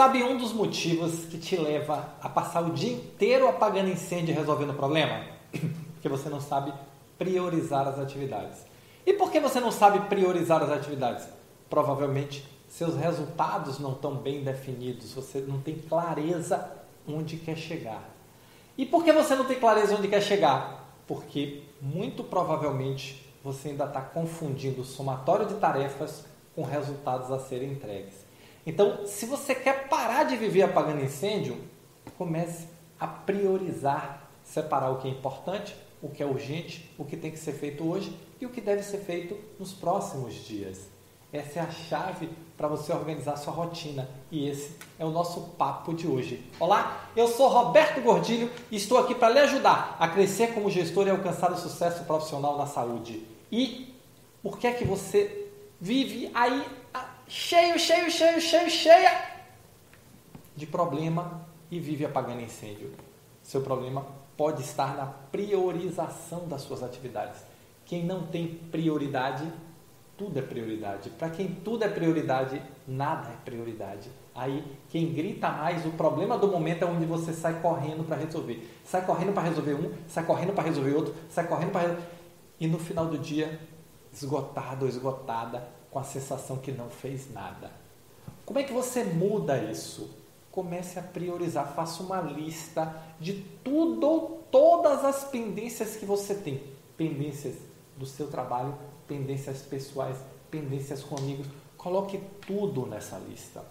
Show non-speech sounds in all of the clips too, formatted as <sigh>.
Sabe um dos motivos que te leva a passar o dia inteiro apagando incêndio e resolvendo problema? <clears throat> Porque você não sabe priorizar as atividades. E por que você não sabe priorizar as atividades? Provavelmente seus resultados não estão bem definidos, você não tem clareza onde quer chegar. E por que você não tem clareza onde quer chegar? Porque muito provavelmente você ainda está confundindo o somatório de tarefas com resultados a serem entregues. Então, se você quer parar de viver apagando incêndio, comece a priorizar, separar o que é importante, o que é urgente, o que tem que ser feito hoje e o que deve ser feito nos próximos dias. Essa é a chave para você organizar sua rotina e esse é o nosso papo de hoje. Olá, eu sou Roberto Gordilho e estou aqui para lhe ajudar a crescer como gestor e alcançar o sucesso profissional na saúde. E por que é que você vive aí cheio, cheio, cheio, cheio, cheia de problema e vive apagando incêndio. Seu problema pode estar na priorização das suas atividades. Quem não tem prioridade, tudo é prioridade. Para quem tudo é prioridade, nada é prioridade. Aí, quem grita mais, o problema do momento é onde você sai correndo para resolver. Sai correndo para resolver um, sai correndo para resolver outro, sai correndo para. E no final do dia, esgotado ou esgotada, com a sensação que não fez nada. Como é que você muda isso? Comece a priorizar, faça uma lista de tudo ou todas as pendências que você tem. Pendências do seu trabalho, pendências pessoais, pendências com amigos. Coloque tudo nessa lista.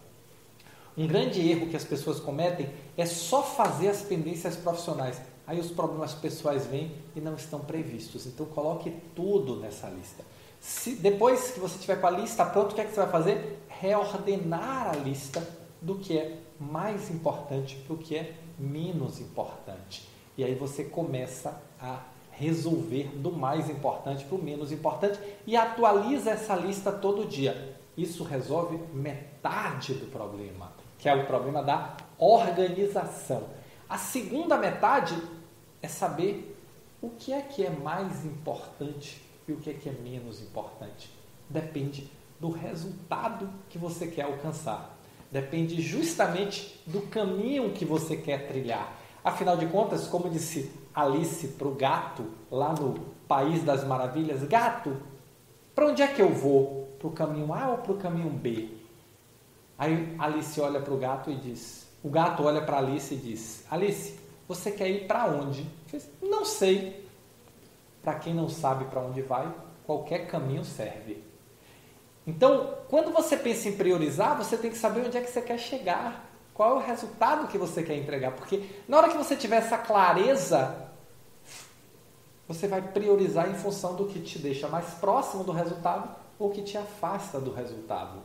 Um grande erro que as pessoas cometem é só fazer as pendências profissionais. Aí os problemas pessoais vêm e não estão previstos. Então coloque tudo nessa lista. Se, depois que você tiver com a lista pronta, o que, é que você vai fazer? Reordenar a lista do que é mais importante para o que é menos importante. E aí você começa a resolver do mais importante para o menos importante e atualiza essa lista todo dia. Isso resolve metade do problema, que é o problema da organização. A segunda metade é saber o que é que é mais importante e o que é que é menos importante. Depende do resultado que você quer alcançar. Depende justamente do caminho que você quer trilhar. Afinal de contas, como disse Alice para o gato lá no País das Maravilhas, gato, para onde é que eu vou? Para o caminho A ou para o caminho B? Aí Alice olha para o gato e diz: O gato olha para Alice e diz: Alice, você quer ir para onde? Diz, Não sei. Para quem não sabe para onde vai, qualquer caminho serve. Então, quando você pensa em priorizar, você tem que saber onde é que você quer chegar. Qual é o resultado que você quer entregar? Porque na hora que você tiver essa clareza, você vai priorizar em função do que te deixa mais próximo do resultado ou que te afasta do resultado.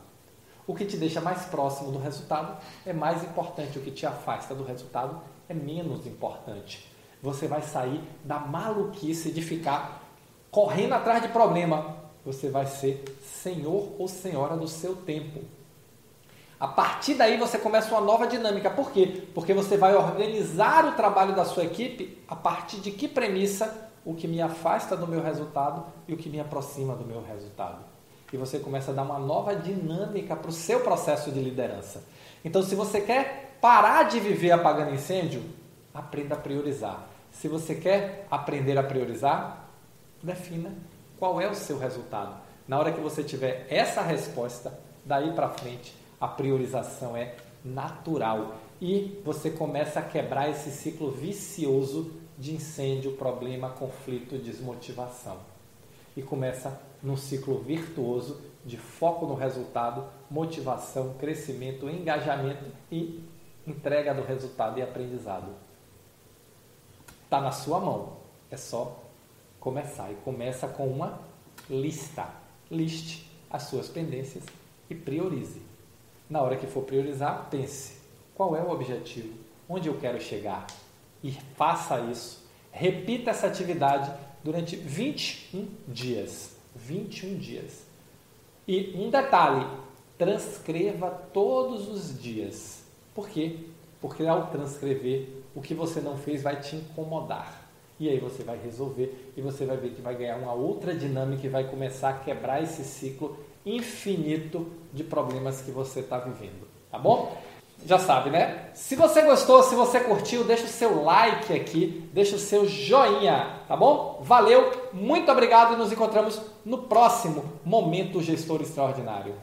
O que te deixa mais próximo do resultado é mais importante, o que te afasta do resultado é menos importante você vai sair da maluquice de ficar correndo atrás de problema. Você vai ser senhor ou senhora do seu tempo. A partir daí você começa uma nova dinâmica. Por quê? Porque você vai organizar o trabalho da sua equipe a partir de que premissa o que me afasta do meu resultado e o que me aproxima do meu resultado. E você começa a dar uma nova dinâmica para o seu processo de liderança. Então, se você quer parar de viver apagando incêndio, aprenda a priorizar. Se você quer aprender a priorizar, defina qual é o seu resultado. Na hora que você tiver essa resposta, daí para frente, a priorização é natural e você começa a quebrar esse ciclo vicioso de incêndio, problema, conflito, desmotivação. E começa num ciclo virtuoso de foco no resultado, motivação, crescimento, engajamento e entrega do resultado e aprendizado. Está na sua mão. É só começar. E começa com uma lista. Liste as suas pendências e priorize. Na hora que for priorizar, pense: qual é o objetivo? Onde eu quero chegar? E faça isso. Repita essa atividade durante 21 dias. 21 dias. E um detalhe: transcreva todos os dias. Por quê? Porque ao transcrever, o que você não fez vai te incomodar. E aí você vai resolver e você vai ver que vai ganhar uma outra dinâmica e vai começar a quebrar esse ciclo infinito de problemas que você está vivendo. Tá bom? já sabe, né? Se você gostou, se você curtiu, deixa o seu like aqui, deixa o seu joinha, tá bom? Valeu, muito obrigado e nos encontramos no próximo Momento Gestor Extraordinário.